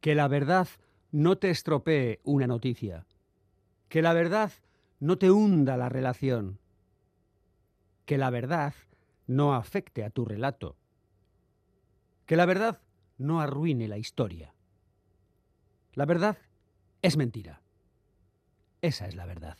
Que la verdad no te estropee una noticia. Que la verdad no te hunda la relación. Que la verdad no afecte a tu relato. Que la verdad no arruine la historia. La verdad es mentira. Esa es la verdad.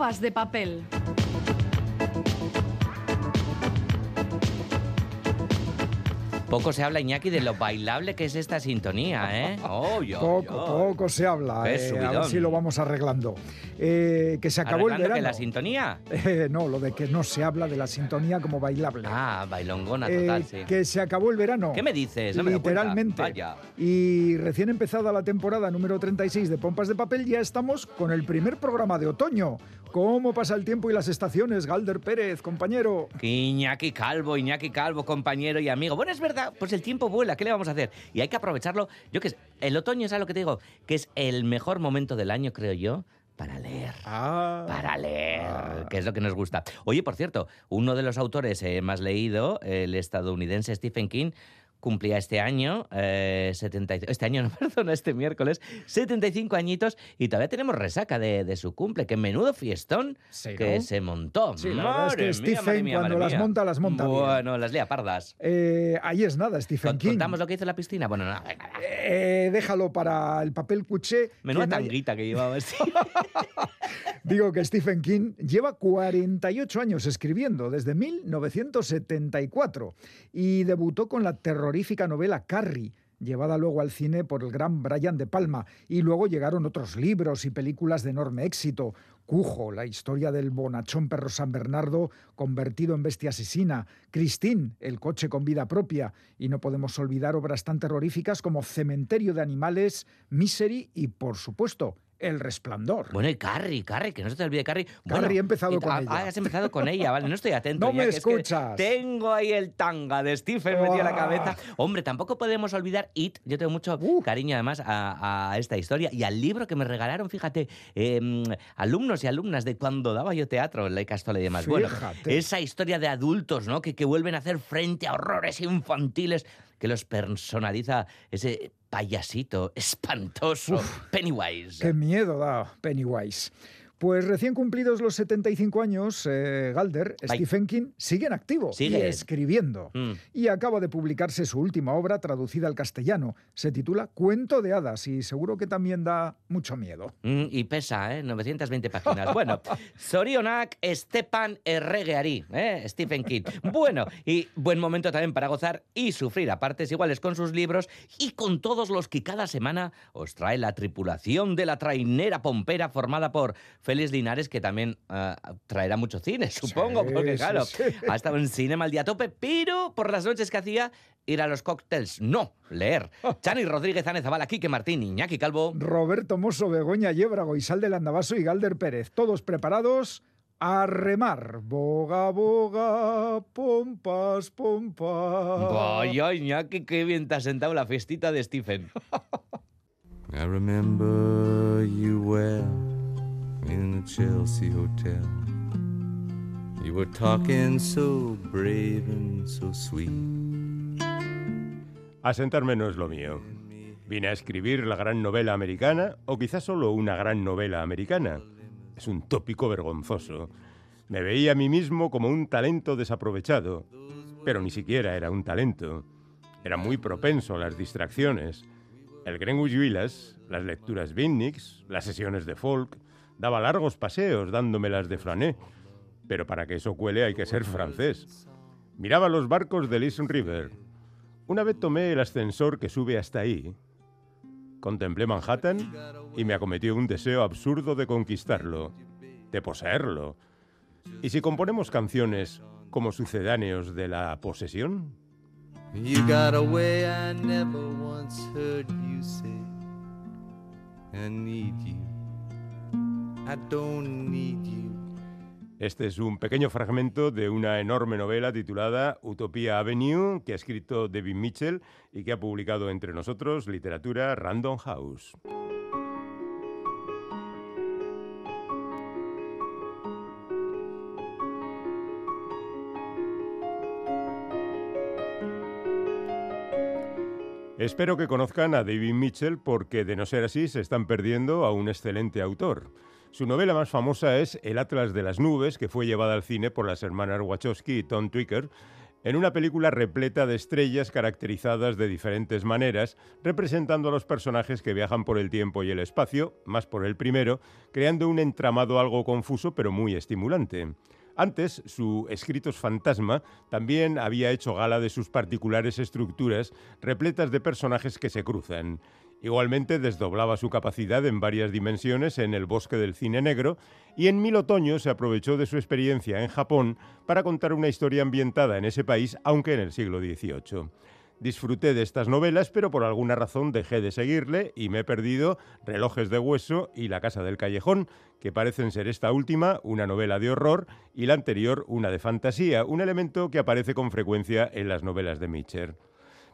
Pompas de papel. Poco se habla, Iñaki, de lo bailable que es esta sintonía, ¿eh? Oh, yo, Poco, yo. poco se habla. Eh, a ver si lo vamos arreglando. Eh, que se acabó el ¿Arreglando que verano. la sintonía? Eh, no, lo de que no se habla de la sintonía como bailable. Ah, bailongona Eh, total, sí. Que se acabó el verano. ¿Qué me dices? No me. Literalmente. Vaya. Y recién empezada la temporada número 36 de Pompas de Papel, ya estamos con el primer programa de otoño. ¿Cómo pasa el tiempo y las estaciones, Galder Pérez, compañero? Iñaki Calvo, Iñaki Calvo, compañero y amigo. Bueno, es verdad, pues el tiempo vuela, ¿qué le vamos a hacer? Y hay que aprovecharlo. Yo que sé, el otoño es algo que te digo, que es el mejor momento del año, creo yo, para leer. Ah, Para leer, que es lo que nos gusta. Oye, por cierto, uno de los autores eh, más leído, el estadounidense Stephen King, cumplía este año, eh, 70 y- este año, no, perdona, este miércoles, 75 añitos y todavía tenemos resaca de, de su cumple. Que menudo fiestón Sí, que ¿no? se montó. Sí, la verdad es que Madre mía, Stephen, madre mía, cuando madre las monta, las monta bien. Bueno, las lea pardas. eh, ahí es nada, Stephen King. ¿Contamos lo que hizo en la piscina? Bueno, no, venga, va. Eh, déjalo para el papel cuché. Menuda que nadie- tanguita que llevaba este. Digo que Stephen King lleva 48 años escribiendo, desde 1974, y debutó con la terrorífica novela Carrie, llevada luego al cine por el gran Brian De Palma, y luego llegaron otros libros y películas de enorme éxito. Cujo, la historia del bonachón perro San Bernardo convertido en bestia asesina. Christine, el coche con vida propia. Y no podemos olvidar obras tan terroríficas como Cementerio de Animales, Misery y, por supuesto, El Resplandor. Bueno, y Carrie, Carrie, que no se te olvide Carrie. Bueno, Carrie, he empezado y- con ah, ella. ah, has empezado con ella, vale, no estoy atento. No me Iñaki, es que escuchas. tengo ahí el tanga de Stephen metido en la cabeza. Hombre, tampoco podemos olvidar It. Yo tengo mucho Uh. cariño además a, a esta historia y al libro que me regalaron, fíjate, eh, alumnos y alumnas de cuando daba yo teatro en la Castola y demás. Bueno, Fíjate. esa historia de adultos, ¿no? Que, que vuelven a hacer frente a horrores infantiles que los personaliza ese payasito espantoso, Pennywise. Qué miedo da Pennywise. Pues recién cumplidos los 75 años, eh, Galder. Stephen King sigue en activo Sigue. y escribiendo. Mm. Y acaba de publicarse su última obra traducida al castellano. Se titula Cuento de hadas y seguro que también da mucho miedo. Mm, y pesa, ¿eh? 920 páginas. Bueno, Sorionak Stepan Erregeari, ¿eh? Stephen King. Bueno, y buen momento también para gozar y sufrir a partes iguales con sus libros y con todos los que cada semana os trae la tripulación de la trainera pompera formada por Félix Linares, que también ah, traerá mucho cine, supongo, Sí, porque sí, claro, sí. ha estado en cinema al día a tope, pero por las noches que hacía ir a los cócteles, no, leer. Chani Rodríguez, Ane Zabala, Quique Martín, Iñaki Calvo. Roberto Mosso, Begoña Yébrago, Isal del Andabaso y Galder Pérez. Todos preparados a remar. Boga, boga, pompas, pompas. Vaya, Iñaki, qué bien te has sentado la fiestita de Stephen. I remember you well in the Chelsea Hotel. You were talking so brave and so sweet. Asentarme no es lo mío. Vine a escribir la gran novela americana, o quizás solo una gran novela americana. Es un tópico vergonzoso. Me veía a mí mismo como un talento desaprovechado, pero ni siquiera era un talento. Era muy propenso a las distracciones. El Greenwich Villas, las lecturas Vinnigs, las sesiones de folk, daba largos paseos dándomelas de flané. Pero para que eso cuele hay que ser francés. Miraba los barcos del East River, una vez tomé el ascensor que sube hasta ahí. Contemplé Manhattan y me acometió un deseo absurdo de conquistarlo, de poseerlo. ¿Y si componemos canciones como sucedáneos de la posesión? You got a way I never once heard you say. I need you. I don't need you. Este es un pequeño fragmento de una enorme novela titulada Utopía Avenue, que ha escrito David Mitchell y que ha publicado entre nosotros literatura Random House. Espero que conozcan a David Mitchell porque de no ser así se están perdiendo a un excelente autor. Su novela más famosa es El Atlas de las Nubes, que fue llevada al cine por las hermanas Wachowski y Tom Twicker, en una película repleta de estrellas caracterizadas de diferentes maneras, representando a los personajes que viajan por el tiempo y el espacio, más por el primero, creando un entramado algo confuso pero muy estimulante. Antes, su Escritos Fantasma también había hecho gala de sus particulares estructuras repletas de personajes que se cruzan. Igualmente desdoblaba su capacidad en varias dimensiones en El bosque del cine negro y en Mil otoños se aprovechó de su experiencia en Japón para contar una historia ambientada en ese país, aunque en el siglo XVIII. Disfruté de estas novelas, pero por alguna razón dejé de seguirle y me he perdido Relojes de Hueso y La Casa del Callejón, que parecen ser esta última una novela de horror y la anterior una de fantasía, un elemento que aparece con frecuencia en las novelas de Mitchell.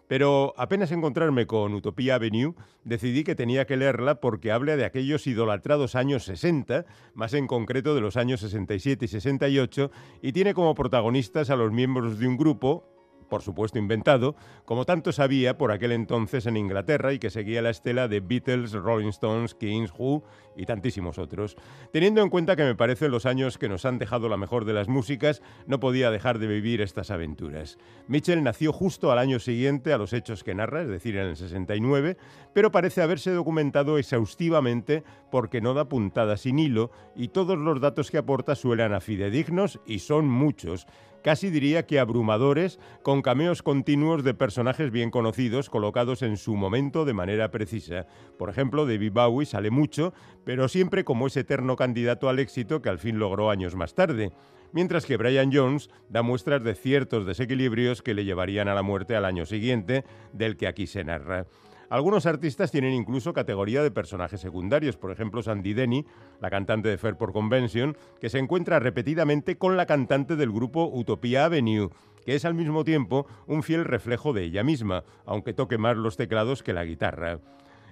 Pero apenas encontrarme con Utopía Avenue, decidí que tenía que leerla porque habla de aquellos idolatrados años 60, más en concreto de los años 67 y 68, y tiene como protagonistas a los miembros de un grupo, por supuesto inventado, como tanto sabía por aquel entonces en Inglaterra y que seguía la estela de Beatles, Rolling Stones, Kings, Who y tantísimos otros. Teniendo en cuenta que me parecen los años que nos han dejado la mejor de las músicas, no podía dejar de vivir estas aventuras. Mitchell nació justo al año siguiente a los hechos que narra, es decir, en el 69, pero parece haberse documentado exhaustivamente porque no da puntada sin hilo y todos los datos que aporta suenan a fidedignos y son muchos casi diría que abrumadores, con cameos continuos de personajes bien conocidos colocados en su momento de manera precisa. Por ejemplo, David Bowie sale mucho, pero siempre como ese eterno candidato al éxito que al fin logró años más tarde mientras que Brian Jones da muestras de ciertos desequilibrios que le llevarían a la muerte al año siguiente, del que aquí se narra. Algunos artistas tienen incluso categoría de personajes secundarios, por ejemplo Sandy Denny, la cantante de Fairport Convention, que se encuentra repetidamente con la cantante del grupo Utopia Avenue, que es al mismo tiempo un fiel reflejo de ella misma, aunque toque más los teclados que la guitarra.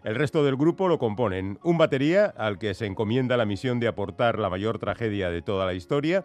El resto del grupo lo componen un batería al que se encomienda la misión de aportar la mayor tragedia de toda la historia,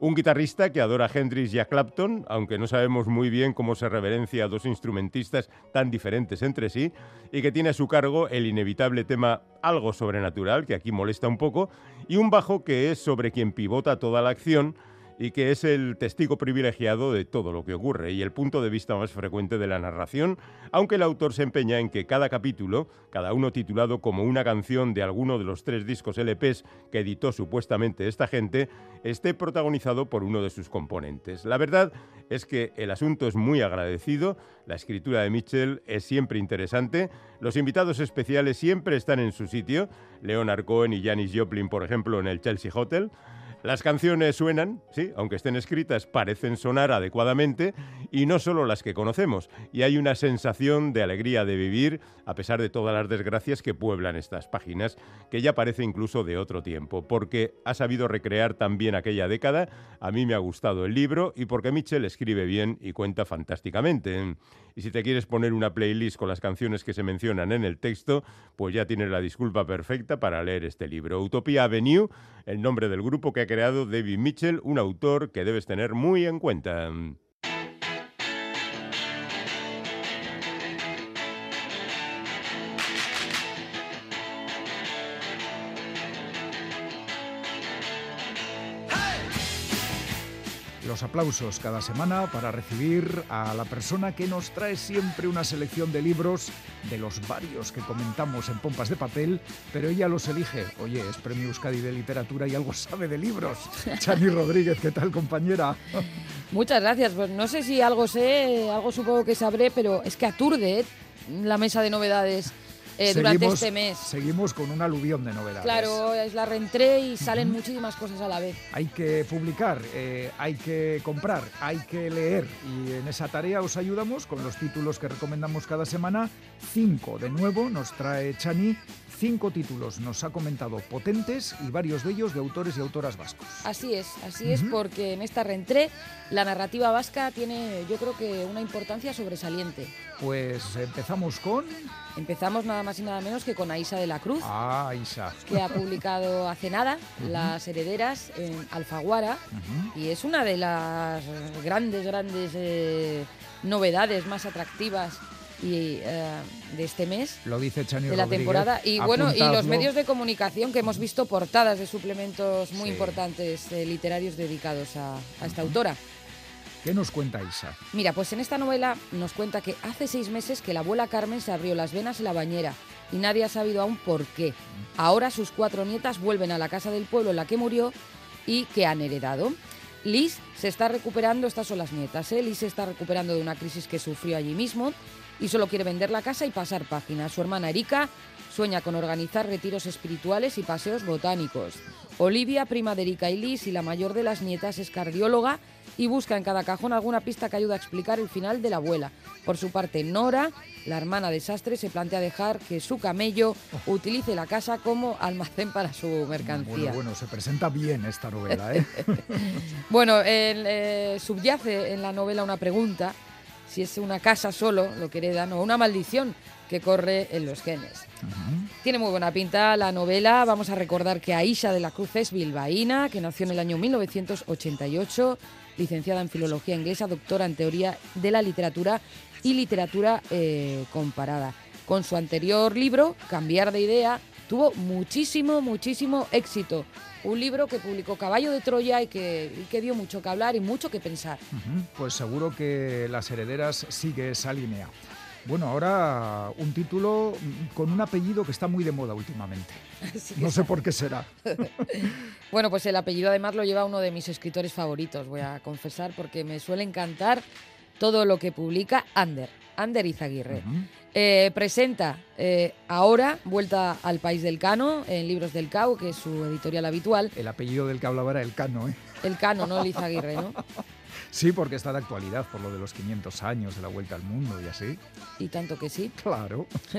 un guitarrista que adora a Hendrix y a Clapton, aunque no sabemos muy bien cómo se reverencia a dos instrumentistas tan diferentes entre sí, y que tiene a su cargo el inevitable tema algo sobrenatural, que aquí molesta un poco, y un bajo que es sobre quien pivota toda la acción, y que es el testigo privilegiado de todo lo que ocurre y el punto de vista más frecuente de la narración, aunque el autor se empeña en que cada capítulo, cada uno titulado como una canción de alguno de los tres discos LPs que editó supuestamente esta gente, esté protagonizado por uno de sus componentes. La verdad es que el asunto es muy agradecido, la escritura de Mitchell es siempre interesante, los invitados especiales siempre están en su sitio, Leonard Cohen y Janis Joplin, por ejemplo, en el Chelsea Hotel, las canciones suenan, sí, aunque estén escritas, parecen sonar adecuadamente y no solo las que conocemos. Y hay una sensación de alegría de vivir a pesar de todas las desgracias que pueblan estas páginas, que ya parece incluso de otro tiempo, porque ha sabido recrear también aquella década. A mí me ha gustado el libro y porque Mitchell escribe bien y cuenta fantásticamente. Y si te quieres poner una playlist con las canciones que se mencionan en el texto, pues ya tienes la disculpa perfecta para leer este libro. Utopia Avenue, el nombre del grupo que ha creado David Mitchell, un autor que debes tener muy en cuenta. Los aplausos cada semana para recibir a la persona que nos trae siempre una selección de libros de los varios que comentamos en Pompas de Papel, pero ella los elige. Oye, es Premio Euskadi de Literatura y algo sabe de libros. Chani Rodríguez, ¿qué tal, compañera? Muchas gracias. Pues no sé si algo sé, algo supongo que sabré, pero es que aturde ¿eh? la mesa de novedades eh, durante este mes. Seguimos con un aluvión de novedades. Claro, es la reentré y salen muchísimas cosas a la vez. Hay que publicar, eh, hay que comprar, hay que leer y en esa tarea os ayudamos con los títulos que recomendamos cada semana. Cinco de nuevo nos trae Chani cinco títulos nos ha comentado potentes y varios de ellos de autores y autoras vascos. Así es, así es, porque en esta reentré la narrativa vasca tiene yo creo que una importancia sobresaliente. Pues empezamos con... Empezamos nada más y nada menos que con Aisa de la Cruz. Ah, Aisa. Que ha publicado hace nada Las Herederas en Alfaguara y es una de las grandes, grandes eh, novedades más atractivas y, eh, de este mes. Lo dice Chani de la Rodríguez. temporada. Y bueno, y los medios de comunicación que hemos visto portadas de suplementos muy Sí. importantes eh, literarios dedicados a, a esta autora. ¿Qué nos cuenta Isa? Mira, pues en esta novela nos cuenta que hace seis meses que la abuela Carmen se abrió las venas en la bañera y nadie ha sabido aún por qué. Ahora sus cuatro nietas vuelven a la casa del pueblo en la que murió y que han heredado. Liz se está recuperando, estas son las nietas, ¿eh? Liz se está recuperando de una crisis que sufrió allí mismo y solo quiere vender la casa y pasar página. Su hermana Erika sueña con organizar retiros espirituales y paseos botánicos. Olivia, prima de Erika y Liz y la mayor de las nietas, es cardióloga y busca en cada cajón alguna pista que ayude a explicar el final de la abuela. Por su parte, Nora, la hermana desastre, se plantea dejar que su camello utilice la casa como almacén para su mercancía. Bueno, bueno, se presenta bien esta novela, ¿eh? Bueno, el, eh, subyace en la novela una pregunta, si es una casa solo lo que heredan o una maldición que corre en los genes. Tiene muy buena pinta la novela. Vamos a recordar que Aisha de la Cruz es bilbaína, que nació en el año 1988, licenciada en Filología Inglesa, doctora en Teoría de la Literatura y Literatura eh, Comparada. Con su anterior libro, Cambiar de Idea, tuvo muchísimo, muchísimo éxito. Un libro que publicó Caballo de Troya y que, dio mucho que hablar y mucho que pensar. Pues seguro que Las Herederas sigue esa línea. Bueno, ahora un título con un apellido que está muy de moda últimamente. No sé por qué será. Bueno, pues el apellido además lo lleva uno de mis escritores favoritos, voy a confesar, porque me suele encantar todo lo que publica Ander, Ander Izaguirre. Eh, presenta eh, ahora Vuelta al País del Cano en Libros del Cau, que es su editorial habitual. El apellido del que hablaba era el Cano, ¿eh? El Cano, no el Izaguirre, ¿no? Sí, porque está de actualidad por lo de los 500 años de la Vuelta al Mundo y así. Y tanto que sí. Claro.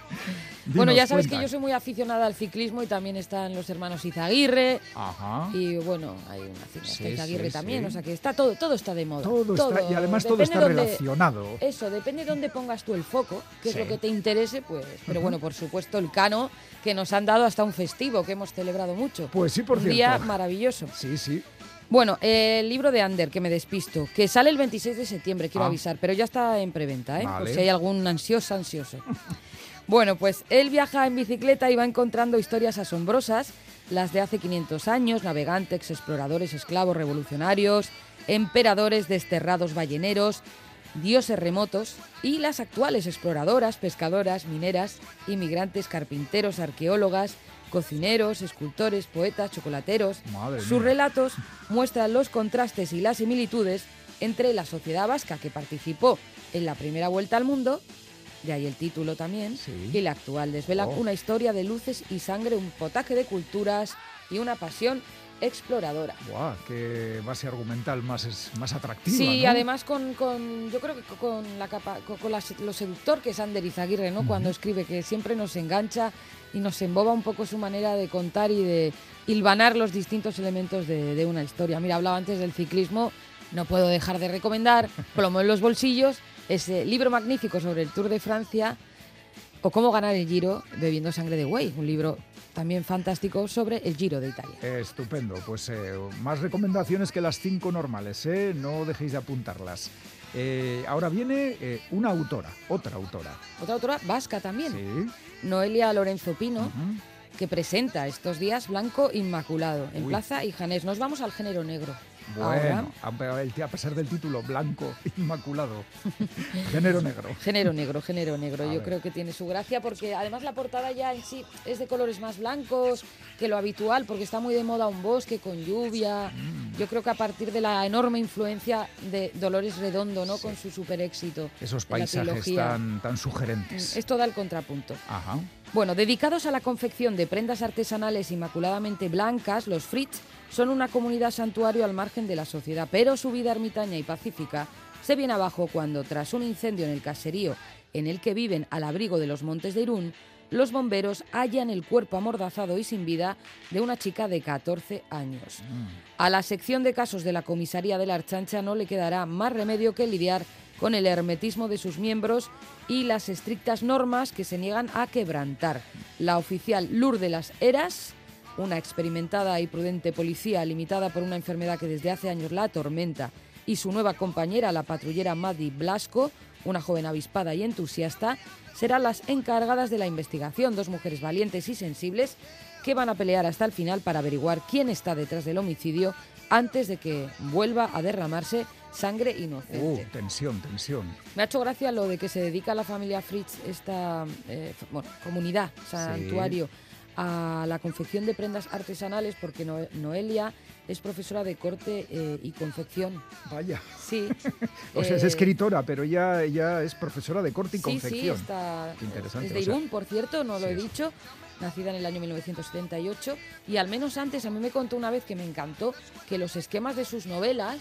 bueno, ya sabes que yo soy muy aficionada al ciclismo y también están los hermanos Izaguirre. Ajá. Y bueno, hay una cineasta Sí, Izaguirre sí, también, sí. o sea que está todo, todo está de moda. Todo está, y además todo está relacionado. Eso, depende de dónde pongas tú el foco, que es lo que te interese, pues. Pero bueno, por supuesto, el cano, que nos han dado hasta un festivo que hemos celebrado mucho. Pues sí, por un cierto. día maravilloso. Sí, sí. Bueno, el libro de Ander, que me despisto, que sale el 26 de septiembre, quiero Ah. avisar, pero ya está en preventa, ¿eh? Por si hay algún ansioso, ansioso. bueno, pues él viaja en bicicleta y va encontrando historias asombrosas, las de hace 500 años, navegantes, exploradores, esclavos, revolucionarios, emperadores, desterrados balleneros, dioses remotos y las actuales exploradoras, pescadoras, mineras, inmigrantes, carpinteros, arqueólogas, cocineros, escultores, poetas, chocolateros. Madre Sus mía. relatos muestran los contrastes y las similitudes entre la sociedad vasca que participó en la primera vuelta al mundo, de ahí el título también, Sí. y la actual. Desvelan Oh. una historia de luces y sangre, un potaje de culturas y una pasión exploradora. Buah, qué base argumental más, es, más atractiva. Sí, ¿no? además con, con- yo creo que con la capa, con, con la- lo seductor que es Ander Izaguirre, ¿no? Cuando escribe, que siempre nos engancha y nos emboba un poco su manera de contar y de hilvanar los distintos elementos de, de una historia. Mira, hablaba antes del ciclismo, no puedo dejar de recomendar Plomo en los bolsillos, ese libro magnífico sobre el Tour de Francia o cómo ganar el Giro bebiendo sangre de buey, un libro también fantástico sobre el Giro de Italia. Estupendo, pues eh, más recomendaciones que las cinco normales, ¿eh? no dejéis de apuntarlas. Eh, ahora viene eh, una autora, otra autora. Otra autora vasca también, Sí. Noelia Lorenzo Pino. que presenta estos días Blanco Inmaculado en Uy. Plaza y Janés. Nos vamos al género negro. Ahora, Bueno, a, el- a pesar del título, blanco, inmaculado, género negro. género negro, género negro. A Yo ver. creo que tiene su gracia porque además la portada ya en sí es de colores más blancos que lo habitual porque está muy de moda un bosque con lluvia. Mm. Yo creo que a partir de la enorme influencia de Dolores Redondo, ¿no? Con su super éxito. Esos paisajes tan, tan sugerentes. Esto da el contrapunto. Ajá. Bueno, dedicados a la confección de prendas artesanales inmaculadamente blancas, los Fritz son una comunidad santuario al margen de la sociedad, pero su vida ermitaña y pacífica se viene abajo cuando, tras un incendio en el caserío en el que viven al abrigo de los montes de Irún, los bomberos hallan el cuerpo amordazado y sin vida de una chica de 14 años. A la sección de casos de la comisaría de la Archancha no le quedará más remedio que lidiar con el hermetismo de sus miembros y las estrictas normas que se niegan a quebrantar. La oficial Lourdes Las Heras, una experimentada y prudente policía limitada por una enfermedad que desde hace años la atormenta, y su nueva compañera, la patrullera Maddy Blasco, una joven avispada y entusiasta, serán las encargadas de la investigación, dos mujeres valientes y sensibles que van a pelear hasta el final para averiguar quién está detrás del homicidio antes de que vuelva a derramarse sangre inocente. Uh, tensión, tensión. Me ha hecho gracia lo de que se dedica a la familia Fritz, esta eh, bueno, comunidad, santuario, a la confección de prendas artesanales, porque No- Noelia es profesora de corte eh, y confección. Vaya. Sí. O sea, es eh, escritora, pero ella, ella es profesora de corte y Sí, sí, confección. está. Qué interesante, Es de o sea, Irún, por cierto, no lo he dicho. Nacida en el año 1978. Y al menos antes, a mí me contó una vez que me encantó que los esquemas de sus novelas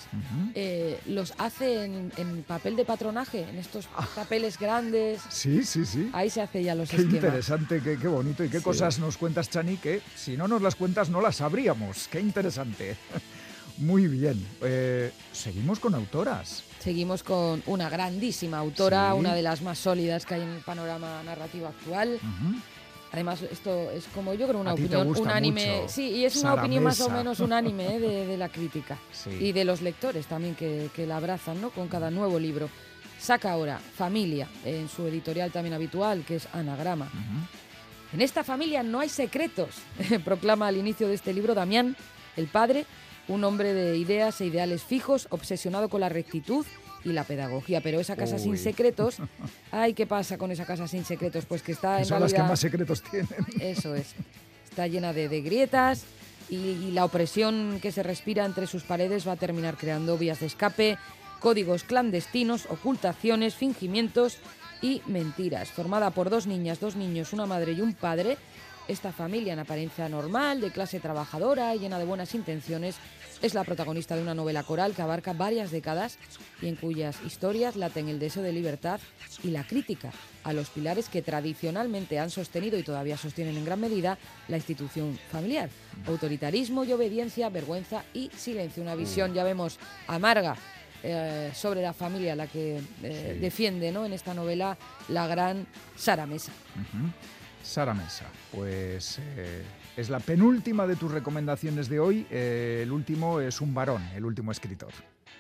eh, los hace en, en papel de patronaje, en estos papeles grandes. Sí, sí, sí. Ahí se hace ya los Qué esquemas. interesante, qué, qué bonito y qué Sí. cosas nos cuentas, Chani, que si no nos las cuentas no las sabríamos. Qué interesante. Muy bien. Eh, seguimos con autoras. Seguimos con una grandísima autora, Sí. una de las más sólidas que hay en el panorama narrativo actual. Además, esto es como yo creo una opinión unánime. mucho, Sí, y es una Sara opinión más o menos unánime ¿eh? de, de la crítica. Sí. Y de los lectores también que, que la abrazan ¿no? con cada nuevo libro. Saca ahora Familia, en su editorial también habitual, que es Anagrama. En esta familia no hay secretos, proclama al inicio de este libro Damián, el padre, un hombre de ideas e ideales fijos, obsesionado con la rectitud y la pedagogía. Pero esa casa sin secretos, ay, ¿qué pasa con esa casa sin secretos? Pues que está en son las que realidad... más secretos tienen. Eso es. Está llena de, de grietas y, y la opresión que se respira entre sus paredes va a terminar creando vías de escape, códigos clandestinos, ocultaciones, fingimientos y mentiras. Formada por dos niñas, dos niños, una madre y un padre, esta familia en apariencia normal, de clase trabajadora y llena de buenas intenciones, es la protagonista de una novela coral que abarca varias décadas y en cuyas historias laten el deseo de libertad y la crítica a los pilares que tradicionalmente han sostenido y todavía sostienen en gran medida la institución familiar. Autoritarismo y obediencia, vergüenza y silencio. Una visión, ya vemos, amarga eh, sobre la familia, la que eh, Sí. defiende ¿no? en esta novela la gran Sara Mesa. Sara Mesa, pues eh, es la penúltima de tus recomendaciones de hoy. Eh, el último es un varón, el último escritor.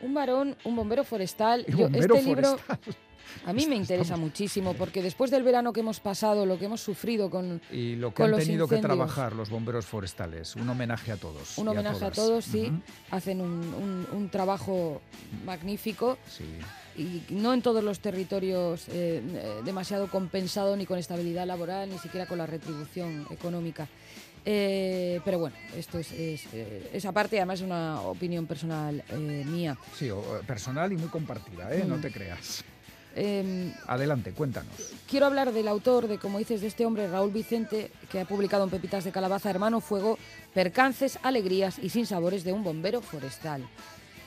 Un varón, un bombero forestal. Yo- bombero este libro. A mí me interesa muchísimo porque después del verano que hemos pasado, lo que hemos sufrido con Y lo que han tenido que trabajar los bomberos forestales. Un homenaje a todos. un homenaje a, todos, sí, hacen un, un- un trabajo magnífico Sí. y no en todos los territorios eh, eh, demasiado compensado ni con estabilidad laboral ni siquiera con la retribución económica. Eh, pero bueno, esto es, es, eh, esa parte además es una opinión personal eh, mía. Sí, personal y muy compartida, ¿eh? No Mm. te creas. Em, Adelante, cuéntanos. quiero hablar del autor, de como dices, de este hombre, Raúl Vicente, que ha publicado en Pepitas de Calabaza, Hermano Fuego, Percances, Alegrías y Sinsabores de un bombero forestal. o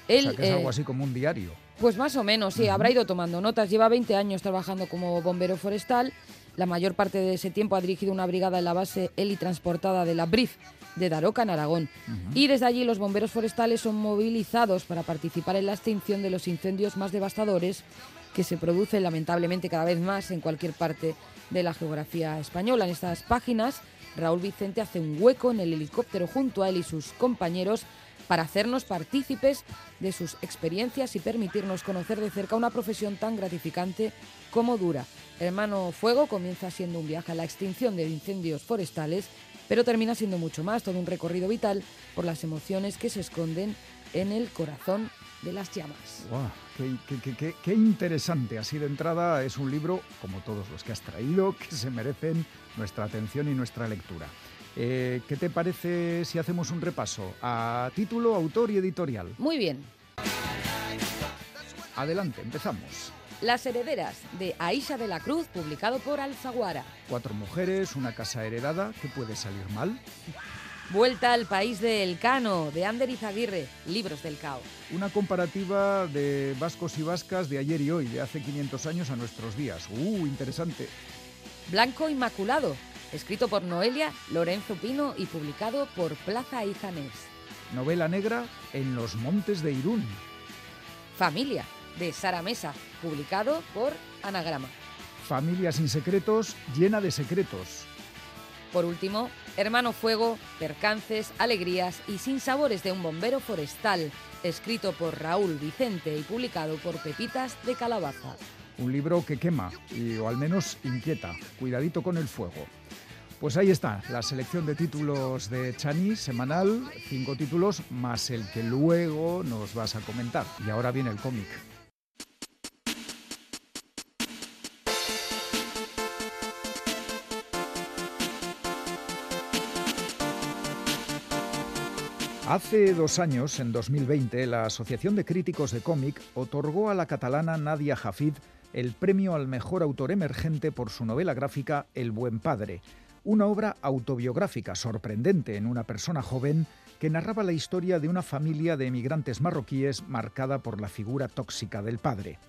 Él, sea, que es eh, algo así como un diario. Pues más o menos, sí, habrá ido tomando notas. Lleva 20 años trabajando como bombero forestal. La mayor parte de ese tiempo ha dirigido una brigada en la base helitransportada de la BRIF de Daroca, en Aragón. Y desde allí los bomberos forestales son movilizados para participar en la extinción de los incendios más devastadores que se producen lamentablemente cada vez más en cualquier parte de la geografía española. En estas páginas, Raúl Vicente hace un hueco en el helicóptero junto a él y sus compañeros para hacernos partícipes de sus experiencias y permitirnos conocer de cerca una profesión tan gratificante como dura. Hermano Fuego comienza siendo un viaje a la extinción de incendios forestales, pero termina siendo mucho más, todo un recorrido vital por las emociones que se esconden en el corazón de las llamas. Qué- qué- qué- qué interesante. Así de entrada es un libro, como todos los que has traído, que se merecen nuestra atención y nuestra lectura. Eh, ¿Qué te parece si hacemos un repaso a título, autor y editorial? Muy bien. Adelante, empezamos. Las herederas de Aisha de la Cruz, publicado por Alfaguara. Cuatro mujeres, una casa heredada, ¿qué puede salir mal? Vuelta al país de Elcano, de Ander Izaguirre, Libros del Caos. Una comparativa de vascos y vascas de ayer y hoy, de hace 500 años a nuestros días. ¡Uh, interesante! Blanco Inmaculado, escrito por Noelia Lorenzo Pino y publicado por Plaza y Janés. Novela negra en los montes de Irún. Familia, de Sara Mesa, publicado por Anagrama. Familia sin secretos, llena de secretos. Por último, Hermano Fuego, Percances, Alegrías y Sin Sabores de un Bombero Forestal, escrito por Raúl Vicente y publicado por Pepitas de Calabaza. Un libro que quema, y, o al menos inquieta. Cuidadito con el fuego. Pues ahí está, la selección de títulos de Chani semanal, cinco títulos más el que luego nos vas a comentar. Y ahora viene el cómic. Hace dos años, en 2020, la Asociación de Críticos de Cómic otorgó a la catalana Nadia Jafid el premio al mejor autor emergente por su novela gráfica El Buen Padre, una obra autobiográfica sorprendente en una persona joven que narraba la historia de una familia de emigrantes marroquíes marcada por la figura tóxica del padre.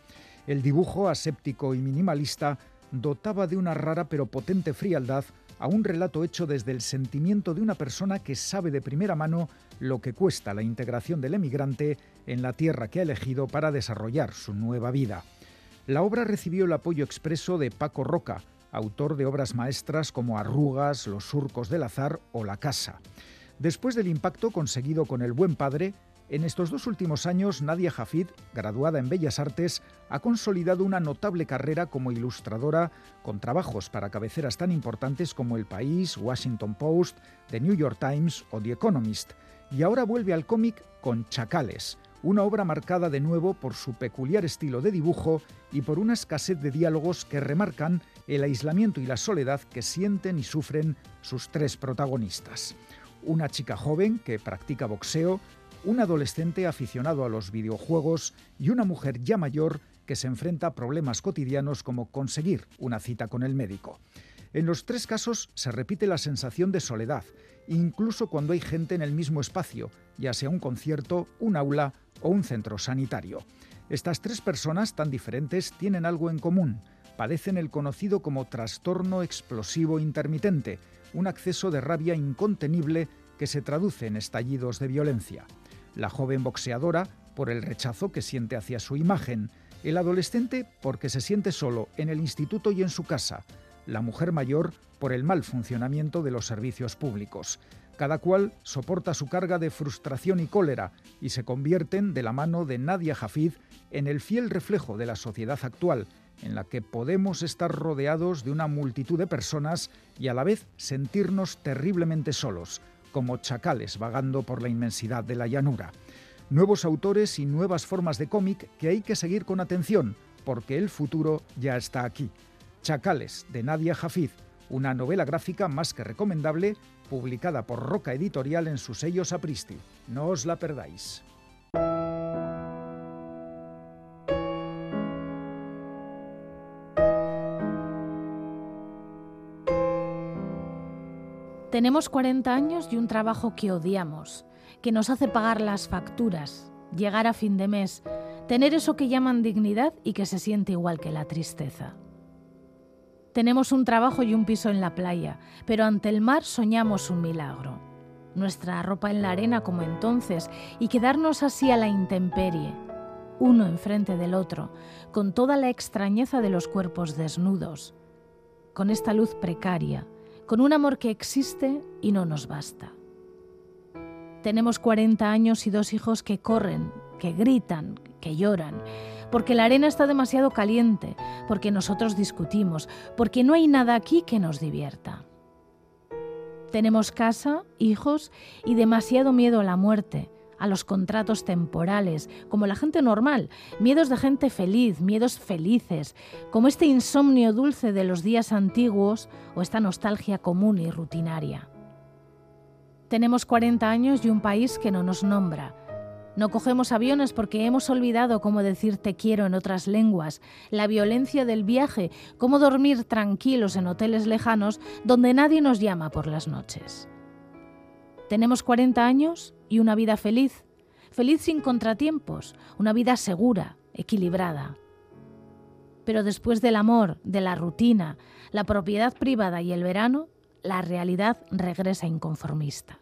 El dibujo, aséptico y minimalista, dotaba de una rara pero potente frialdad a un relato hecho desde el sentimiento de una persona que sabe de primera mano lo que cuesta la integración del emigrante en la tierra que ha elegido para desarrollar su nueva vida. La obra recibió el apoyo expreso de Paco Roca, autor de obras maestras como Arrugas, Los surcos del azar o La casa. Después del impacto conseguido con El buen padre, en estos dos últimos años, Nadia Jafid, graduada en Bellas Artes, ha consolidado una notable carrera como ilustradora con trabajos para cabeceras tan importantes como El País, Washington Post, The New York Times o The Economist. Y ahora vuelve al cómic con Chacales, una obra marcada de nuevo por su peculiar estilo de dibujo y por una escasez de diálogos que remarcan el aislamiento y la soledad que sienten y sufren sus tres protagonistas. Una chica joven que practica boxeo, un adolescente aficionado a los videojuegos y una mujer ya mayor que se enfrenta a problemas cotidianos como conseguir una cita con el médico. En los tres casos se repite la sensación de soledad, incluso cuando hay gente en el mismo espacio, ya sea un concierto, un aula o un centro sanitario. Estas tres personas tan diferentes tienen algo en común. Padecen el conocido como trastorno explosivo intermitente, un acceso de rabia incontenible que se traduce en estallidos de violencia la joven boxeadora por el rechazo que siente hacia su imagen, el adolescente porque se siente solo en el instituto y en su casa, la mujer mayor por el mal funcionamiento de los servicios públicos. Cada cual soporta su carga de frustración y cólera y se convierten, de la mano de Nadia Jafid, en el fiel reflejo de la sociedad actual, en la que podemos estar rodeados de una multitud de personas y a la vez sentirnos terriblemente solos, como chacales vagando por la inmensidad de la llanura. Nuevos autores y nuevas formas de cómic que hay que seguir con atención, porque el futuro ya está aquí. Chacales, de Nadia Jafid, una novela gráfica más que recomendable, publicada por Roca Editorial en su sello Sapristi. No os la perdáis. Tenemos 40 años y un trabajo que odiamos, que nos hace pagar las facturas, llegar a fin de mes, tener eso que llaman dignidad y que se siente igual que la tristeza. Tenemos un trabajo y un piso en la playa, pero ante el mar soñamos un milagro. Nuestra ropa en la arena como entonces y quedarnos así a la intemperie, uno enfrente del otro, con toda la extrañeza de los cuerpos desnudos, con esta luz precaria, con un amor que existe y no nos basta. Tenemos 40 años y dos hijos que corren, que gritan, que lloran, porque la arena está demasiado caliente, porque nosotros discutimos, porque no hay nada aquí que nos divierta. Tenemos casa, hijos y demasiado miedo a la muerte, a los contratos temporales, como la gente normal, miedos de gente feliz, miedos felices, como este insomnio dulce de los días antiguos o esta nostalgia común y rutinaria. Tenemos 40 años y un país que no nos nombra. No cogemos aviones porque hemos olvidado cómo decir te quiero en otras lenguas, la violencia del viaje, cómo dormir tranquilos en hoteles lejanos donde nadie nos llama por las noches. Tenemos 40 años y una vida feliz, feliz sin contratiempos, una vida segura, equilibrada. Pero después del amor, de la rutina, la propiedad privada y el verano, la realidad regresa inconformista.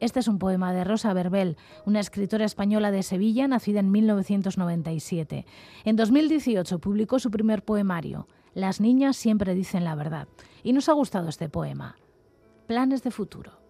Este es un poema de Rosa Verbel, una escritora española de Sevilla, nacida en 1997. En 2018 publicó su primer poemario, Las niñas siempre dicen la verdad, y nos ha gustado este poema planes de futuro.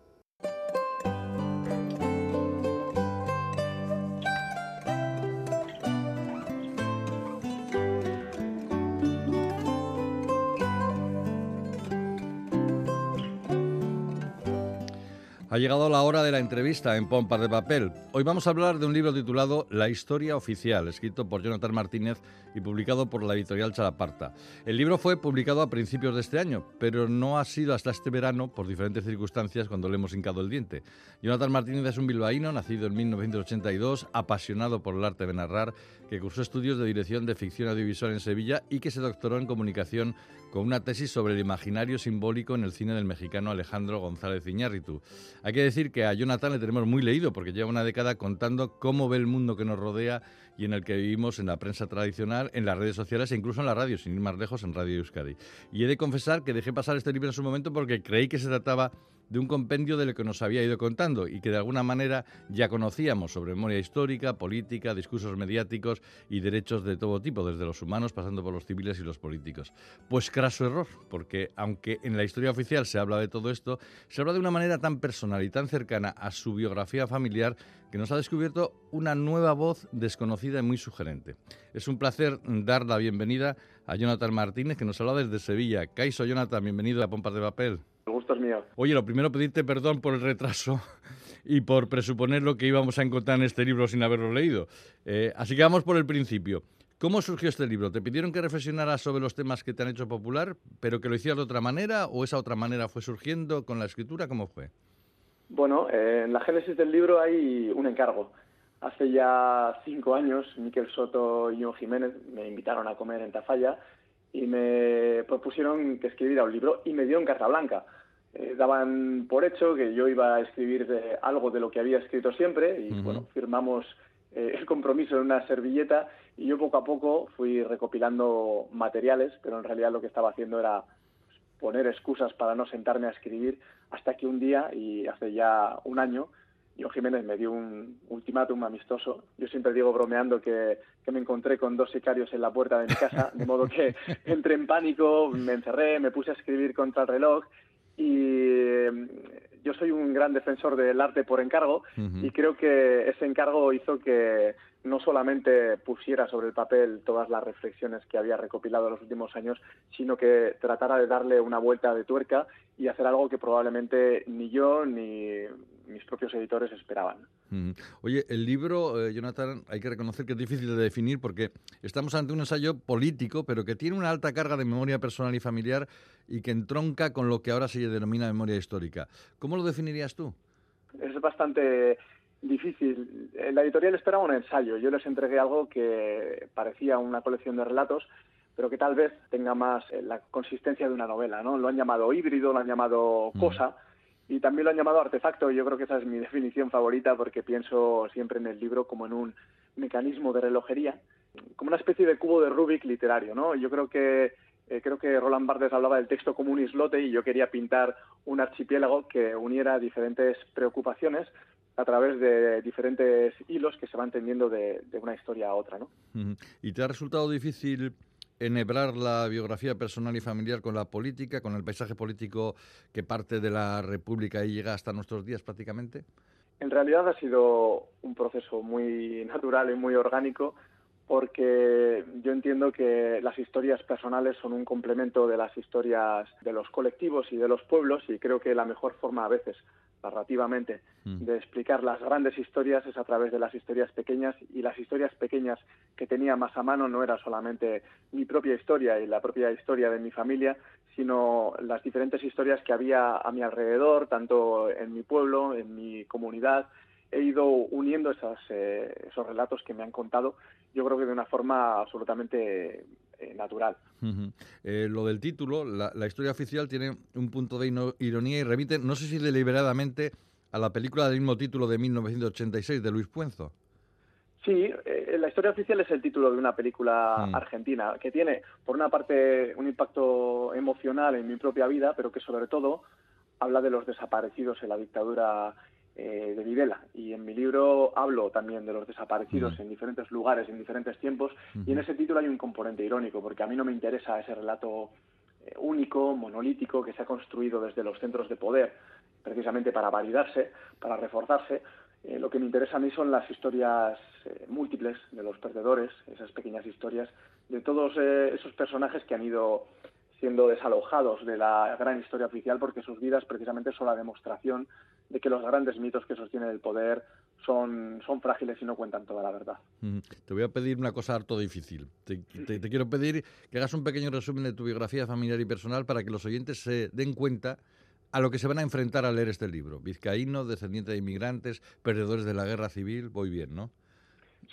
Ha llegado la hora de la entrevista en Pompas de Papel. Hoy vamos a hablar de un libro titulado La Historia Oficial, escrito por Jonathan Martínez y publicado por la editorial Chalaparta. El libro fue publicado a principios de este año, pero no ha sido hasta este verano, por diferentes circunstancias, cuando le hemos hincado el diente. Jonathan Martínez es un bilbaíno, nacido en 1982, apasionado por el arte de narrar, que cursó estudios de dirección de ficción audiovisual en Sevilla y que se doctoró en comunicación con una tesis sobre el imaginario simbólico en el cine del mexicano Alejandro González Iñárritu. Hay que decir que a Jonathan le tenemos muy leído porque lleva una década contando cómo ve el mundo que nos rodea y en el que vivimos en la prensa tradicional, en las redes sociales e incluso en la radio, sin ir más lejos, en Radio Euskadi. Y he de confesar que dejé pasar este libro en su momento porque creí que se trataba de un compendio de lo que nos había ido contando y que de alguna manera ya conocíamos sobre memoria histórica, política, discursos mediáticos y derechos de todo tipo, desde los humanos pasando por los civiles y los políticos. Pues craso error, porque aunque en la historia oficial se habla de todo esto, se habla de una manera tan personal y tan cercana a su biografía familiar que nos ha descubierto una nueva voz desconocida y muy sugerente. Es un placer dar la bienvenida a Jonathan Martínez, que nos habla desde Sevilla. Caiso, Jonathan, bienvenido a Pompas de Papel. El gusto es mío. Oye, lo primero pedirte perdón por el retraso y por presuponer lo que íbamos a encontrar en este libro sin haberlo leído. Eh, así que vamos por el principio. ¿Cómo surgió este libro? ¿Te pidieron que reflexionaras sobre los temas que te han hecho popular, pero que lo hicieras de otra manera o esa otra manera fue surgiendo con la escritura? ¿Cómo fue? Bueno, eh, en la génesis del libro hay un encargo. Hace ya cinco años, Miquel Soto y yo Jiménez me invitaron a comer en Tafalla y me propusieron que escribiera un libro y me dieron carta blanca. Eh, daban por hecho que yo iba a escribir de algo de lo que había escrito siempre y bueno, firmamos eh, el compromiso en una servilleta y yo poco a poco fui recopilando materiales, pero en realidad lo que estaba haciendo era poner excusas para no sentarme a escribir hasta que un día, y hace ya un año, yo Jiménez me dio un ultimátum amistoso. Yo siempre digo bromeando que, me encontré con dos sicarios en la puerta de mi casa, de modo que entré en pánico, me encerré, me puse a escribir contra el reloj y em, yo soy un gran defensor del arte por encargo y creo que ese encargo hizo que no solamente pusiera sobre el papel todas las reflexiones que había recopilado en los últimos años, sino que tratara de darle una vuelta de tuerca y hacer algo que probablemente ni yo ni mis propios editores esperaban. Oye, el libro, eh, Jonathan, hay que reconocer que es difícil de definir porque estamos ante un ensayo político, pero que tiene una alta carga de memoria personal y familiar y que entronca con lo que ahora se denomina memoria histórica. ¿Cómo lo definirías tú? Es bastante difícil. La editorial esperaba un ensayo. Yo les entregué algo que parecía una colección de relatos, pero que tal vez tenga más eh, la consistencia de una novela, ¿no? Lo han llamado híbrido, lo han llamado cosa y también lo han llamado artefacto. Yo creo que esa es mi definición favorita porque pienso siempre en el libro como en un mecanismo de relojería, como una especie de cubo de Rubik literario, ¿no? Yo creo que eh, creo que Roland Barthes hablaba del texto como un islote y yo quería pintar un archipiélago que uniera diferentes preocupaciones a través de diferentes hilos que se van tendiendo de, una historia a otra, ¿no? ¿Y te ha resultado difícil enhebrar la biografía personal y familiar con la política, con el paisaje político que parte de la República y llega hasta nuestros días prácticamente? En realidad ha sido un proceso muy natural y muy orgánico porque yo entiendo que las historias personales son un complemento de las historias de los colectivos y de los pueblos y creo que la mejor forma a veces narrativamente mm. de explicar las grandes historias es a través de las historias pequeñas y las historias pequeñas que tenía más a mano no era solamente mi propia historia y la propia historia de mi familia, sino las diferentes historias que había a mi alrededor, tanto en mi pueblo, en mi comunidad, he ido uniendo esas, eh, esos relatos que me han contado, yo creo que de una forma absolutamente eh, natural. Eh, lo del título, la, historia oficial tiene un punto de ironía y remite, no sé si deliberadamente, a la película del mismo título de 1986 de Luis Puenzo. Sí, la historia oficial es el título de una película mm. argentina que tiene, por una parte, un impacto emocional en mi propia vida, pero que sobre todo habla de los desaparecidos en la dictadura eh, de Videla. Y en mi libro hablo también de los desaparecidos en diferentes lugares, en diferentes tiempos, y en ese título hay un componente irónico, porque a mí no me interesa ese relato eh, único, monolítico, que se ha construido desde los centros de poder, precisamente para validarse, para reforzarse. Eh, lo que me interesa a mí son las historias múltiples de los perdedores, esas pequeñas historias de todos esos personajes que han ido siendo desalojados de la gran historia oficial porque sus vidas precisamente son la demostración de que los grandes mitos que sostienen el poder son, son frágiles y no cuentan toda la verdad. Mm, Te voy a pedir una cosa harto difícil. Te, te- te quiero pedir que hagas un pequeño resumen de tu biografía familiar y personal para que los oyentes se den cuenta a lo que se van a enfrentar al leer este libro. Vizcaíno, descendiente de inmigrantes, perdedores de la guerra civil, voy bien, ¿no?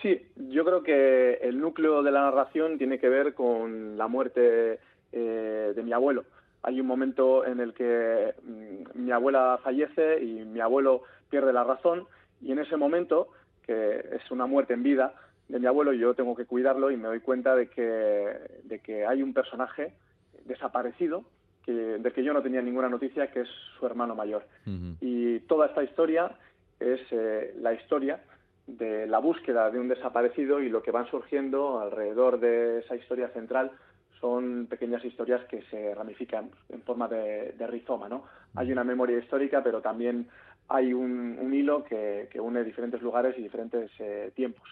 Sí, yo creo que el núcleo de la narración tiene que ver con la muerte eh, de mi abuelo. Hay un momento en el que mm, mi abuela fallece y mi abuelo pierde la razón y en ese momento, que es una muerte en vida de mi abuelo, yo tengo que cuidarlo y me doy cuenta de que, de que hay un personaje desaparecido que, del que yo no tenía ninguna noticia, que es su hermano mayor. Y toda esta historia es eh, la historia de la búsqueda de un desaparecido y lo que van surgiendo alrededor de esa historia central son pequeñas historias que se ramifican en forma de, de rizoma. ¿no? Hay una memoria histórica, pero también hay un, un hilo que, que une diferentes lugares y diferentes eh, tiempos.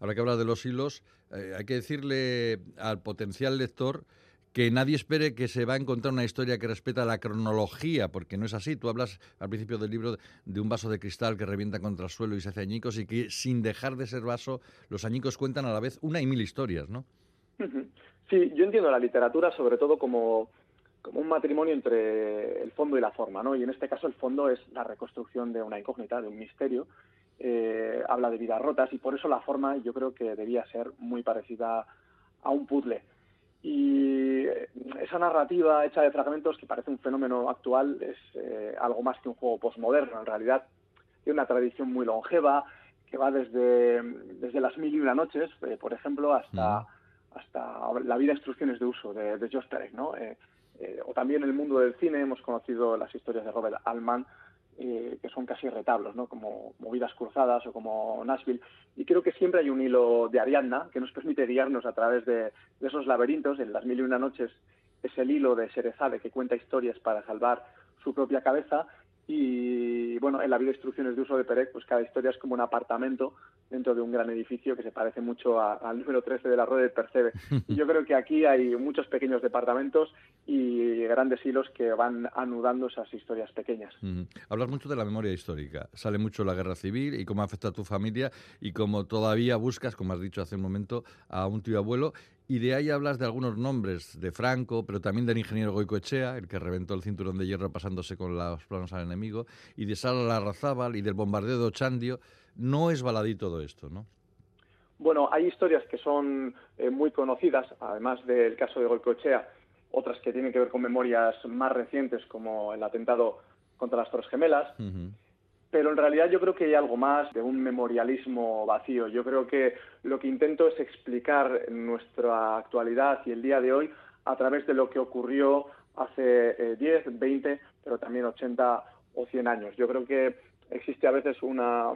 Ahora que hablas de los hilos, eh, hay que decirle al potencial lector que nadie espere que se va a encontrar una historia que respeta la cronología, porque no es así. Tú hablas al principio del libro de un vaso de cristal que revienta contra el suelo y se hace añicos y que sin dejar de ser vaso, los añicos cuentan a la vez una y mil historias, ¿no? Sí, yo entiendo la literatura sobre todo como, como un matrimonio entre el fondo y la forma, ¿no? Y en este caso el fondo es la reconstrucción de una incógnita, de un misterio. Eh, habla de vidas rotas y por eso la forma yo creo que debía ser muy parecida a un puzzle. Y esa narrativa hecha de fragmentos que parece un fenómeno actual es eh, algo más que un juego posmoderno. En realidad tiene una tradición muy longeva que va desde, desde las mil y una noches, eh, por ejemplo, hasta, hasta la vida instrucciones de uso de, de Perec, ¿no? Eh, eh, o también en el mundo del cine hemos conocido las historias de Robert Altman, eh, que son casi retablos, ¿no? como Movidas Cruzadas o como Nashville. Y creo que siempre hay un hilo de Ariadna que nos permite guiarnos a través de, de esos laberintos. En las mil y una noches es el hilo de Serezade que cuenta historias para salvar su propia cabeza. Y bueno, en la vida instrucciones de uso de Perec, pues cada historia es como un apartamento dentro de un gran edificio que se parece mucho a- al número 13 de la rueda del Percebe. Y yo creo que aquí hay muchos pequeños departamentos y grandes hilos que van anudando esas historias pequeñas. Ujú. Hablas mucho de la memoria histórica. Sale mucho la guerra civil y cómo afecta a tu familia y cómo todavía buscas, como has dicho hace un momento, a un tío abuelo. Y de ahí hablas de algunos nombres, de Franco, pero también del ingeniero Goicoechea, el que reventó el cinturón de hierro pasándose con los planos al enemigo, y de Sala Larrazábal y del bombardeo de Ochandio. No es baladí todo esto, ¿no? Bueno, hay historias que son eh, muy conocidas, además del caso de Goicoechea, otras que tienen que ver con memorias más recientes, como el atentado contra las Torres Gemelas, pero en realidad yo creo que hay algo más de un memorialismo vacío. Yo creo que lo que intento es explicar nuestra actualidad y el día de hoy a través de lo que ocurrió hace eh, 10, 20, pero también 80 o 100 años. Yo creo que existe a veces una,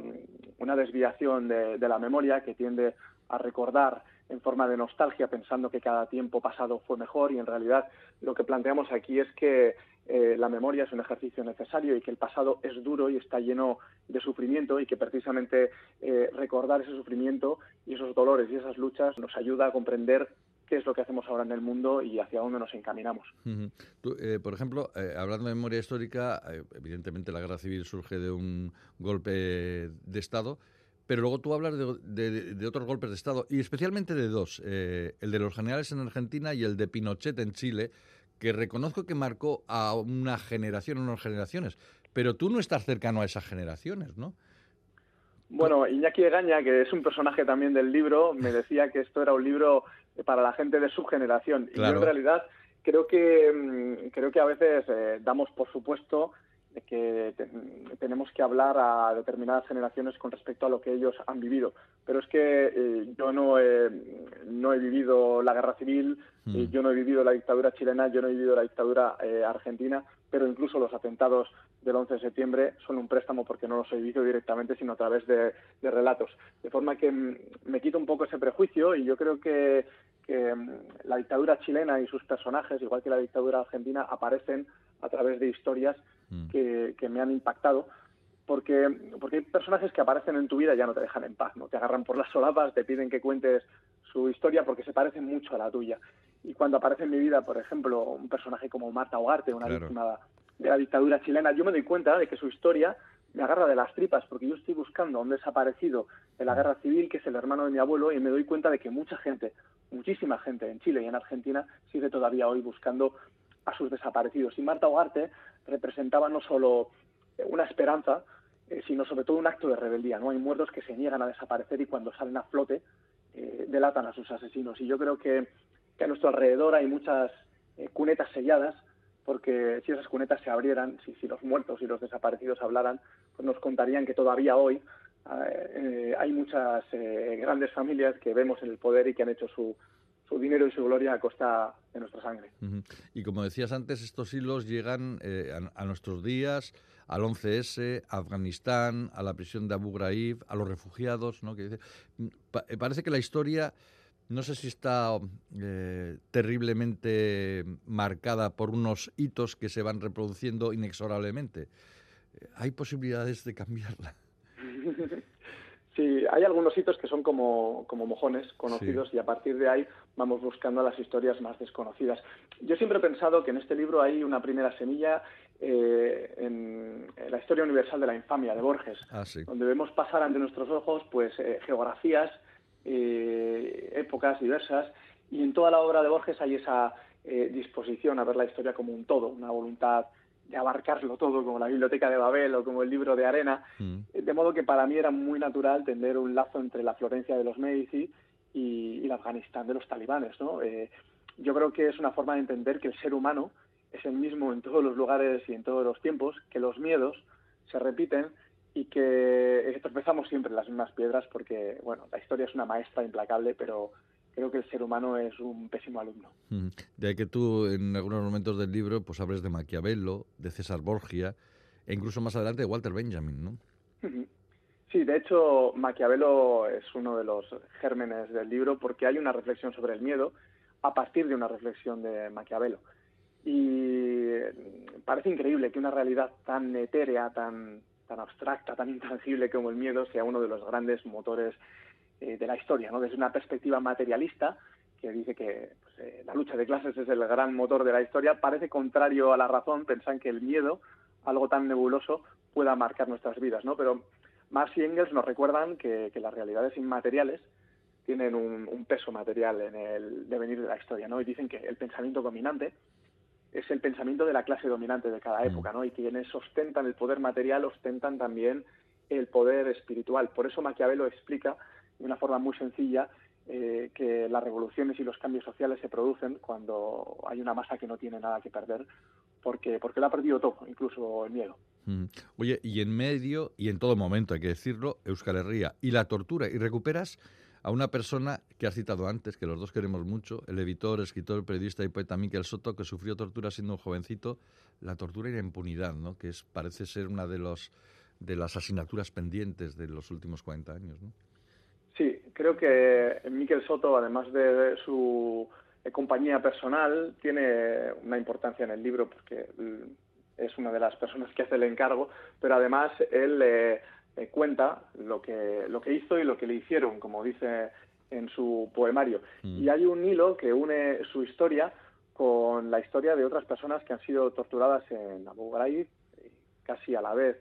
una desviación de, de la memoria que tiende a recordar en forma de nostalgia pensando que cada tiempo pasado fue mejor y en realidad lo que planteamos aquí es que eh, la memoria es un ejercicio necesario y que el pasado es duro y está lleno de sufrimiento y que precisamente eh, recordar ese sufrimiento y esos dolores y esas luchas nos ayuda a comprender qué es lo que hacemos ahora en el mundo y hacia dónde nos encaminamos. Eh, por ejemplo, eh, hablando de memoria histórica, eh, evidentemente la guerra civil surge de un golpe de Estado, pero luego tú hablas de, de- de otros golpes de Estado, y especialmente de dos, eh, el de los generales en Argentina y el de Pinochet en Chile, que reconozco que marcó a una generación, unas generaciones, pero tú no estás cercano a esas generaciones, ¿no? Bueno, Iñaki Egaña, que es un personaje también del libro, me decía que esto era un libro para la gente de su generación. Y yo en realidad creo que mm, creo que a veces eh, damos por supuesto de que te- tenemos que hablar a determinadas generaciones con respecto a lo que ellos han vivido. Pero es que eh, yo no he, no he vivido la guerra civil, Mm. eh, yo no he vivido la dictadura chilena, yo no he vivido la dictadura eh, argentina, pero incluso los atentados del 11 de septiembre son un préstamo porque no los he vivido directamente, sino a través de, de relatos. De forma que mm, me quito un poco ese prejuicio y yo creo que, que, mm, la dictadura chilena y sus personajes, igual que la dictadura argentina, aparecen a través de historias que, que me han impactado. Porque, porque hay personajes que aparecen en tu vida y ya no te dejan en paz, ¿no? Te agarran por las solapas, te piden que cuentes su historia porque se parecen mucho a la tuya. Y cuando aparece en mi vida, por ejemplo, un personaje como Marta Ugarte, una Claro. víctima de la dictadura chilena, yo me doy cuenta de que su historia me agarra de las tripas, porque yo estoy buscando a un desaparecido de la guerra civil, que es el hermano de mi abuelo, y me doy cuenta de que mucha gente, muchísima gente en Chile y en Argentina, sigue todavía hoy buscando a sus desaparecidos. Y Marta Ugarte representaba no solo eh, una esperanza, eh, sino sobre todo un acto de rebeldía. No hay muertos que se niegan a desaparecer y cuando salen a flote eh, delatan a sus asesinos. Y yo creo que, a nuestro alrededor hay muchas cunetas selladas, porque si esas cunetas se abrieran, si, los muertos y los desaparecidos hablaran, pues nos contarían que todavía hoy eh, hay muchas grandes familias que vemos en el poder y que han hecho su, su dinero y su gloria a costa de nuestra sangre. Y como decías antes, estos hilos llegan eh, a, a nuestros días, al 11S, a Afganistán, a la prisión de Abu Ghraib, a los refugiados, ¿no? Que dice- Mm, pa- eh, parece que la historia, no sé si está eh, terriblemente marcada por unos hitos que se van reproduciendo inexorablemente. Eh, ¿Hay posibilidades de cambiarla? Sí, hay algunos hitos que son como, como mojones conocidos y a partir de ahí vamos buscando las historias más desconocidas. Yo siempre he pensado que en este libro hay una primera semilla eh, en, en la historia universal de la infamia de Borges, Ah, sí. donde vemos pasar ante nuestros ojos pues eh, geografías, eh, épocas diversas y en toda la obra de Borges hay esa disposición a ver la historia como un todo, una voluntad de abarcarlo todo, como la Biblioteca de Babel o como el libro de Arena, Mm. de modo que para mí era muy natural tender un lazo entre la Florencia de los Medici y, y el Afganistán de los talibanes. ¿no? Eh, yo creo que es una forma de entender que el ser humano es el mismo en todos los lugares y en todos los tiempos, que los miedos se repiten y que tropezamos siempre en las mismas piedras porque, bueno, la historia es una maestra implacable, pero creo que el ser humano es un pésimo alumno. De ahí que tú en algunos momentos del libro pues hables de Maquiavelo, de César Borgia e incluso más adelante de Walter Benjamin, ¿no? Sí, de hecho, Maquiavelo es uno de los gérmenes del libro porque hay una reflexión sobre el miedo a partir de una reflexión de Maquiavelo. Y parece increíble que una realidad tan etérea, tan, tan abstracta, tan intangible como el miedo sea uno de los grandes motores eh, de la historia, ¿no? Desde una perspectiva materialista, que dice que pues, eh, la lucha de clases es el gran motor de la historia, parece contrario a la razón, pensan que el miedo, algo tan nebuloso, pueda marcar nuestras vidas, ¿no? Pero Marx y Engels nos recuerdan que, que las realidades inmateriales tienen un, un peso material en el devenir de la historia, ¿no? Y dicen que el pensamiento dominante es el pensamiento de la clase dominante de cada época, ¿no? Y quienes ostentan el poder material ostentan también el poder espiritual. Por eso Maquiavelo explica de una forma muy sencilla eh, que las revoluciones y los cambios sociales se producen cuando hay una masa que no tiene nada que perder porque, porque lo ha perdido todo, incluso el miedo. Mm. Oye, y en medio, y en todo momento hay que decirlo, Euskal Herria y la tortura, y recuperas a una persona que has citado antes, que los dos queremos mucho, el editor, escritor, periodista y poeta Miquel Soto, que sufrió tortura siendo un jovencito, la tortura y la impunidad, ¿no? que es, parece ser una de, los, de las asignaturas pendientes de los últimos 40 años. ¿no? Creo que Miquel Soto, además de su eh, compañía personal, tiene una importancia en el libro porque mm, es una de las personas que hace el encargo, pero además él eh, eh, cuenta lo que, lo que hizo y lo que le hicieron, como dice en su poemario. Mm. Y hay un hilo que une su historia con la historia de otras personas que han sido torturadas en Abu Ghraib, eh, casi a la vez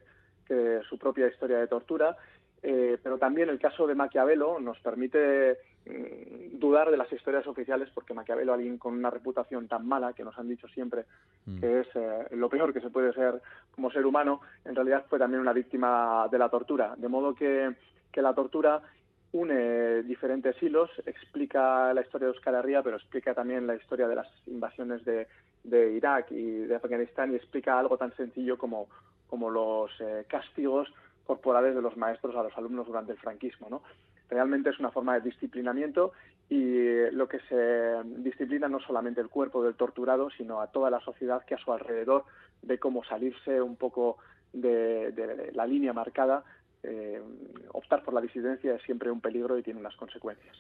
que su propia historia de tortura, eh, pero también el caso de Maquiavelo nos permite mm, dudar de las historias oficiales porque Maquiavelo, alguien con una reputación tan mala que nos han dicho siempre Mm. que es eh, lo peor que se puede ser como ser humano, en realidad fue también una víctima de la tortura. De modo que, que la tortura une diferentes hilos, explica la historia de Euskal Herria, pero explica también la historia de las invasiones de, de Irak y de Afganistán y explica algo tan sencillo como, como los eh, castigos corporales de los maestros a los alumnos durante el franquismo. ¿no? Realmente es una forma de disciplinamiento y lo que se disciplina no solamente el cuerpo del torturado, sino a toda la sociedad que a su alrededor ve cómo salirse un poco de, la línea marcada. Eh, optar por la disidencia es siempre un peligro y tiene unas consecuencias.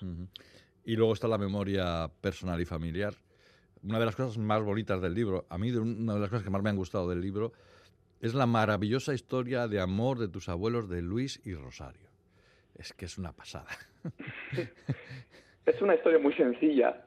Y luego está la memoria personal y familiar. Una de las cosas más bonitas del libro, a mí una de las cosas que más me han gustado del libro, es la maravillosa historia de amor de tus abuelos de Luis y Rosario. Es que es una pasada. Es una historia muy sencilla,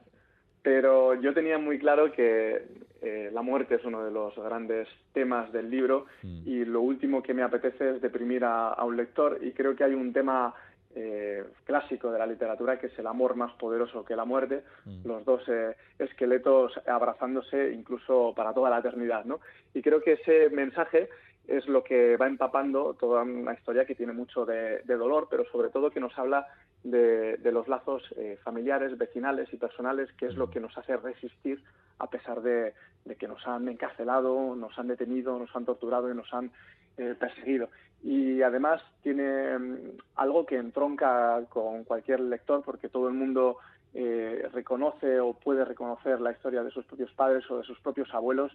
pero yo tenía muy claro que eh, la muerte es uno de los grandes temas del libro Mm. y lo último que me apetece es deprimir a, a un lector y creo que hay un tema eh, clásico de la literatura que es el amor más poderoso que la muerte, Mm. los dos eh, esqueletos abrazándose incluso para toda la eternidad, ¿no? Y creo que ese mensaje es lo que va empapando toda una historia que tiene mucho de, de dolor, pero sobre todo que nos habla de, de los lazos eh, familiares, vecinales y personales, que es lo que nos hace resistir a pesar de, de que nos han encarcelado, nos han detenido, nos han torturado y nos han eh, perseguido. Y además tiene mm, algo que entronca con cualquier lector, porque todo el mundo eh, reconoce o puede reconocer la historia de sus propios padres o de sus propios abuelos.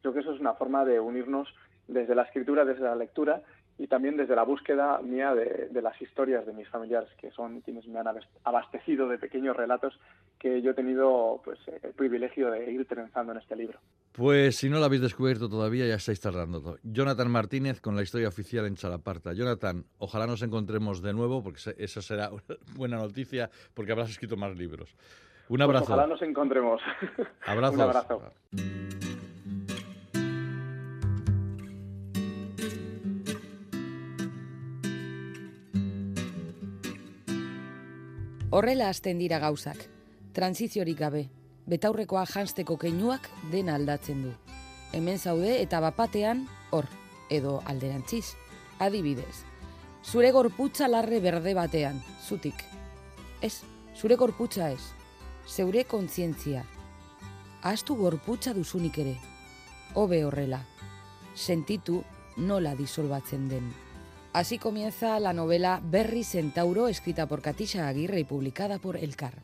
Creo que eso es una forma de unirnos desde la escritura, desde la lectura y también desde la búsqueda mía de, de las historias de mis familiares, que son quienes me han abas- abastecido de pequeños relatos que yo he tenido pues, el privilegio de ir trenzando en este libro. Pues si no lo habéis descubierto todavía, ya estáis tardando. todo. Jonathan Martínez con la historia oficial en Chalaparta. Jonathan, ojalá nos encontremos de nuevo, porque eso será una buena noticia, porque habrás escrito más libros. Un Pues abrazo. ojalá nos encontremos. Abrazos. Un abrazo. Horrela hasten dira gauzak, transiziorik gabe, betaurrekoa jansteko keinuak dena aldatzen du. Hemen zaude eta bapatean hor, edo alderantziz. Adibidez, zure gorputza larre berde batean, zutik. Ez, zure gorputza ez, zeure kontzientzia. Ahaztu gorputza duzunik ere. Hobe horrela, sentitu nola disolbatzen den. Así comienza la novela Berry Centauro, escrita por Katisha Aguirre y publicada por Elcar.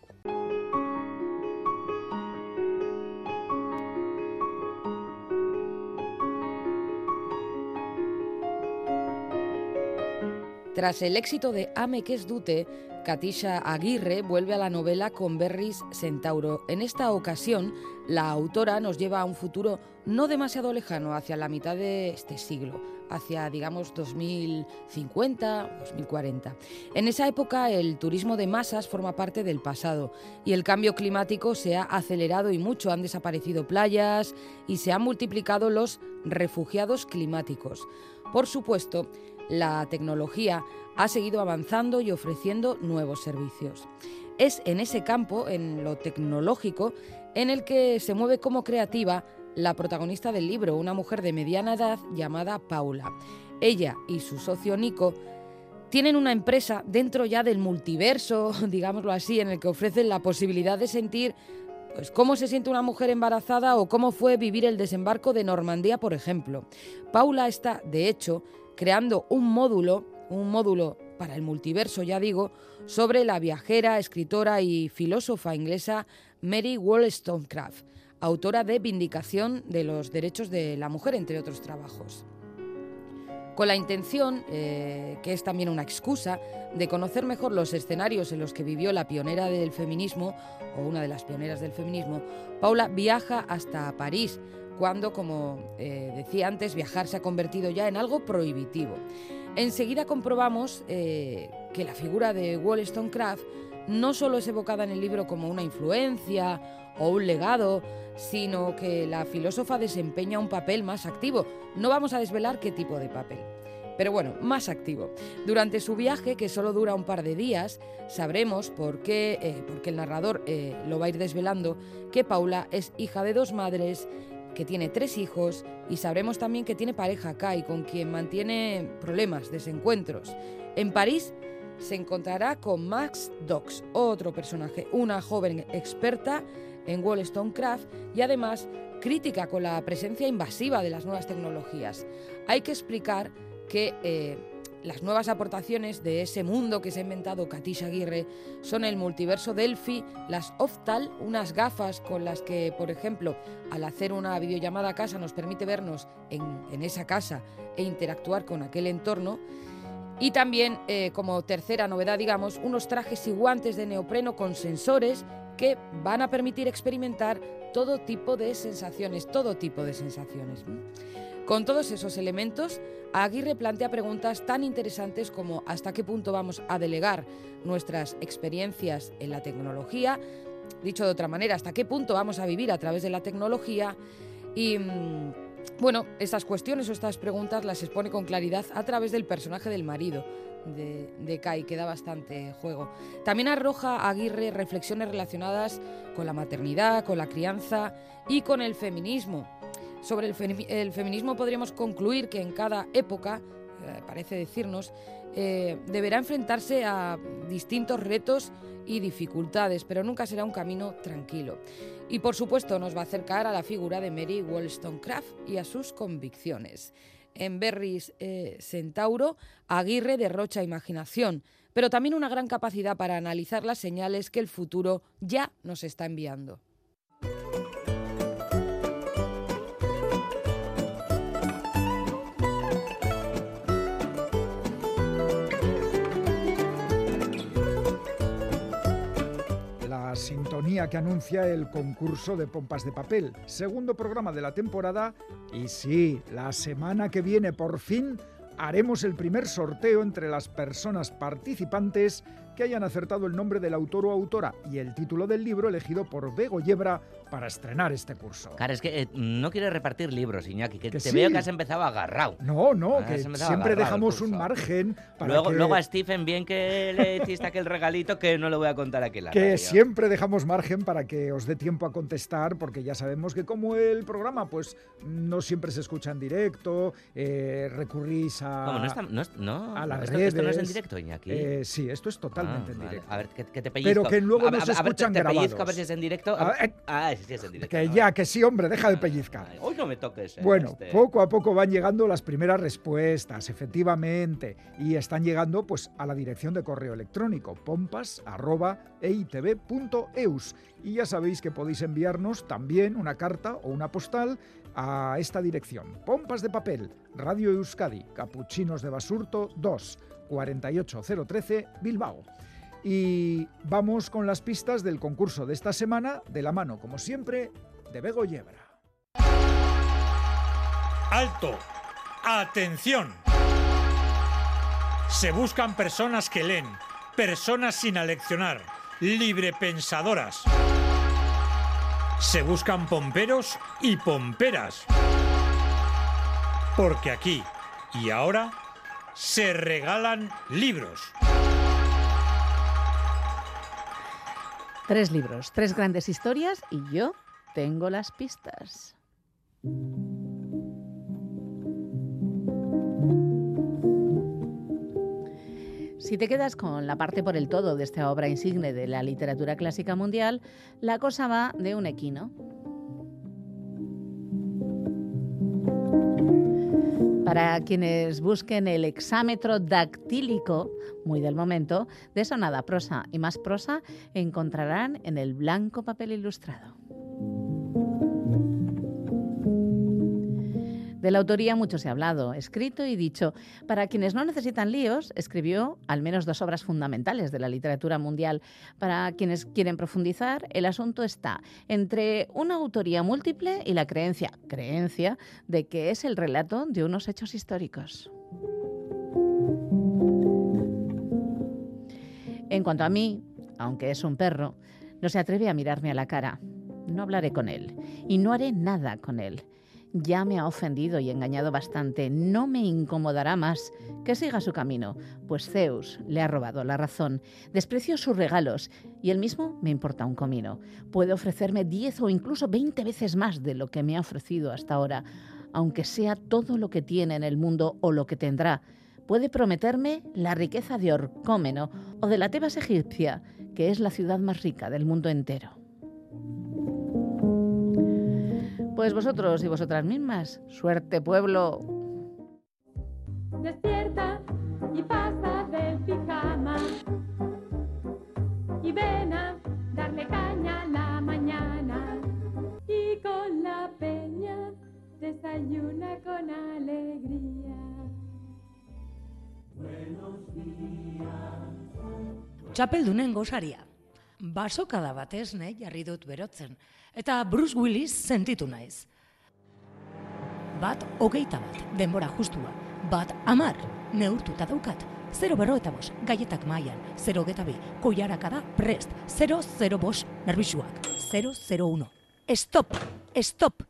Tras el éxito de Ame que es dute, Katisha Aguirre vuelve a la novela con Berris Centauro. En esta ocasión, la autora nos lleva a un futuro no demasiado lejano, hacia la mitad de este siglo, hacia, digamos, 2050, 2040. En esa época, el turismo de masas forma parte del pasado y el cambio climático se ha acelerado y mucho. Han desaparecido playas y se han multiplicado los refugiados climáticos. Por supuesto, la tecnología ha seguido avanzando y ofreciendo nuevos servicios. Es en ese campo, en lo tecnológico, en el que se mueve como creativa la protagonista del libro, una mujer de mediana edad llamada Paula. Ella y su socio Nico tienen una empresa dentro ya del multiverso, digámoslo así, en el que ofrecen la posibilidad de sentir pues cómo se siente una mujer embarazada o cómo fue vivir el desembarco de Normandía, por ejemplo. Paula está, de hecho, creando un módulo, un módulo para el multiverso, ya digo, sobre la viajera, escritora y filósofa inglesa Mary Wollstonecraft, autora de Vindicación de los Derechos de la Mujer, entre otros trabajos. Con la intención, eh, que es también una excusa, de conocer mejor los escenarios en los que vivió la pionera del feminismo, o una de las pioneras del feminismo, Paula viaja hasta París, cuando, como eh, decía antes, viajar se ha convertido ya en algo prohibitivo. Enseguida comprobamos eh, que la figura de Wollstonecraft no solo es evocada en el libro como una influencia o un legado, sino que la filósofa desempeña un papel más activo. No vamos a desvelar qué tipo de papel. Pero bueno, más activo. Durante su viaje, que solo dura un par de días, sabremos por qué, eh, porque el narrador eh, lo va a ir desvelando, que Paula es hija de dos madres, que tiene tres hijos y sabremos también que tiene pareja Kai, con quien mantiene problemas, desencuentros. En París se encontrará con Max Dox, otro personaje, una joven experta en Wollstonecraft y además crítica con la presencia invasiva de las nuevas tecnologías. Hay que explicar que eh, las nuevas aportaciones de ese mundo que se ha inventado Katisha Aguirre son el multiverso Delphi, las Oftal, unas gafas con las que, por ejemplo, al hacer una videollamada a casa nos permite vernos en, en esa casa e interactuar con aquel entorno. Y también, eh, como tercera novedad, digamos, unos trajes y guantes de neopreno con sensores que van a permitir experimentar todo tipo de sensaciones, todo tipo de sensaciones. Con todos esos elementos, Aguirre plantea preguntas tan interesantes como hasta qué punto vamos a delegar nuestras experiencias en la tecnología Dicho de otra manera, ¿hasta qué punto vamos a vivir a través de la tecnología? Mm, bueno, estas cuestiones o estas preguntas las expone con claridad a través del personaje del marido de, Kai, que da bastante juego. También arroja Aguirre reflexiones relacionadas con la maternidad, con la crianza y con el feminismo. Sobre el feminismo podríamos concluir que en cada época, eh, parece decirnos, eh, deberá enfrentarse a distintos retos y dificultades, pero nunca será un camino tranquilo. Y por supuesto nos va a acercar a la figura de Mary Wollstonecraft y a sus convicciones. En Berris eh, Centauro, Aguirre derrocha imaginación, pero también una gran capacidad para analizar las señales que el futuro ya nos está enviando. Sintonía que anuncia el concurso de pompas de papel. Segundo programa de la temporada. Y sí, la semana que viene por fin haremos el primer sorteo entre las personas participantes que hayan acertado el nombre del autor o autora y el título del libro elegido por Bego Yebra para estrenar este curso. Claro, es que eh, no quieres repartir libros, Iñaki, que, Que te sí. veo que has empezado agarrado. No, no, Ah, que siempre dejamos un margen para Luego, que... luego a Stephen, bien que le hiciste aquel regalito que no le voy a contar aquí la que radio. siempre dejamos margen para que os dé tiempo a contestar, porque ya sabemos que como el programa pues no siempre se escucha en directo, eh, recurrís a, ¿Cómo? No, está- no no, a las esto, redes. esto no es en directo, Iñaki. Eh, sí, esto es totalmente Ah, en vale. directo. A ver, que, que te pellizco. Pero que luego a, no a- se a ver, te- escuchan te pellizco a ver grabados. si es en directo. Ah, Ah, sí, sí es en directo. Que ya, que sí, hombre, deja de pellizcar. Hoy no me toques. eh, Bueno, este. poco a poco van llegando las primeras respuestas, efectivamente, y están llegando pues a la dirección de correo electrónico pompas@eitv.eus y ya sabéis que podéis enviarnos también una carta o una postal a esta dirección. Pompas de papel, Radio Euskadi, Capuchinos de Basurto 2, 48013, Bilbao. Y vamos con las pistas del concurso de esta semana, de la mano, como siempre, de Bego Yebra. Alto. Atención. Se buscan personas que leen, personas sin aleccionar, librepensadoras. Se buscan pomperos y pomperas. Porque aquí y ahora se regalan libros. Tres libros, tres grandes historias y yo tengo las pistas. Si te quedas con la parte por el todo de esta obra insigne de la literatura clásica mundial, la cosa va de un equino. Para quienes busquen el exámetro dactílico, muy del momento, de sonada prosa y más prosa, encontrarán en el blanco papel ilustrado. De la autoría mucho se ha hablado, escrito y dicho. Para quienes no necesitan líos, escribió al menos dos obras fundamentales de la literatura mundial. Para quienes quieren profundizar, el asunto está entre una autoría múltiple y la creencia, creencia, de que es el relato de unos hechos históricos. En cuanto a mí, aunque es un perro, no se atreve a mirarme a la cara. No hablaré con él y no haré nada con él. Ya me ha ofendido y engañado bastante. No me incomodará más. Que siga su camino, pues Zeus le ha robado la razón. Desprecio sus regalos y él mismo me importa un comino. Puede ofrecerme 10 o incluso 20 veces más de lo que me ha ofrecido hasta ahora, aunque sea todo lo que tiene en el mundo o lo que tendrá. Puede prometerme la riqueza de Orcómeno o de la Tebas egipcia, que es la ciudad más rica del mundo entero. Pues vosotros y vosotras mismas, suerte pueblo. Despierta y pasa del pijama y ven a darle caña a la mañana y con la peña desayuna con alegría. Buenos Txapeldunen gozaria. Basokada batez nahi jarri dut berotzen. Eta Bruce Willis sentitu naiz. Bat hogeita bat, denbora justua. Bat amar, neurtuta daukat. 0 berro eta bos, gaietak mailan, 0 geta bi, koiaraka da, prest, 0, 0 bos, nerbixuak, 0, 0, 1. Stop, stop,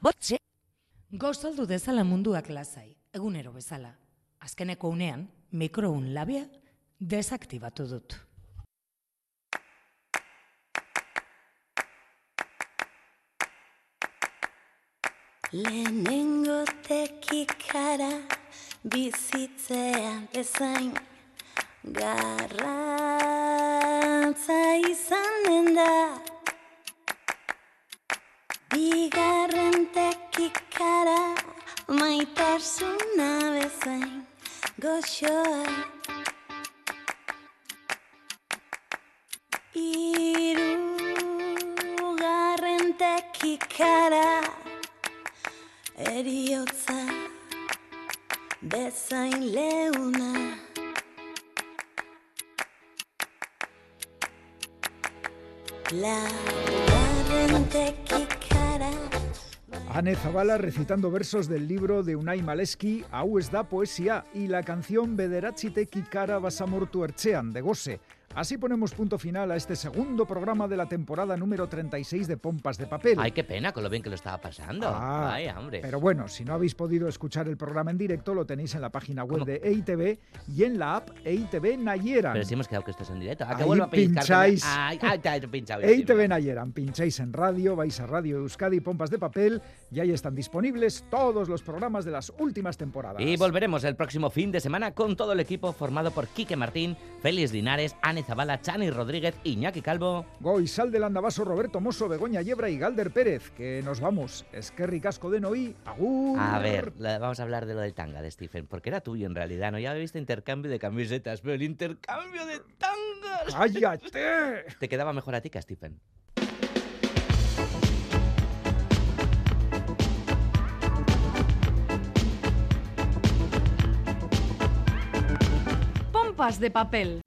botxe. Gozaldu dezala munduak lasai, egunero bezala. Azkeneko unean, mikroun labia desaktibatu dut. Lehenengo tekikara bizitzean bezain garrantza izanen da. Bigarren tekikara maitasuna bezain goxoa. Irugarren tekikara eriotza bezain leuna Anne Zavala recitando versos del libro de Unai Maleski, Hau da poesia, y la canción Bederatzi tekikara basamortu ertzean, de Gose. Así ponemos punto final a este segundo programa de la temporada número 36 de Pompas de Papel. Ay, qué pena con lo bien que lo estaba pasando. Ah, Ay, hombre. Pero bueno, si no habéis podido escuchar el programa en directo, lo tenéis en la página web de EITV y en la app EITV Nayeran. Pero si hemos quedado que esto es en directo. ¿A que Ahí vuelvo a pincháis. Ay, ay, te he pinchado. EITV Nayeran, pincháis en radio, vais a Radio Euskadi Pompas de Papel y ahí están disponibles todos los programas de las últimas temporadas. Y volveremos el próximo fin de semana con todo el equipo formado por Quique Martín, Félix Linares, Ane Zabala, Chani Rodríguez, Iñaki Calvo. Goizal del Andabaso, Roberto Mosso, Begoña Yebra y Galder Pérez, que nos vamos. Esquerri Casco de Noí, agur. A ver, vamos a hablar de lo del tanga de Stephen, porque era tuyo en realidad, ¿no? Ya habéis visto intercambio de camisetas, pero el intercambio de tangas... ¡Cállate! Te quedaba mejor a ti que a Stephen. Pompas de papel.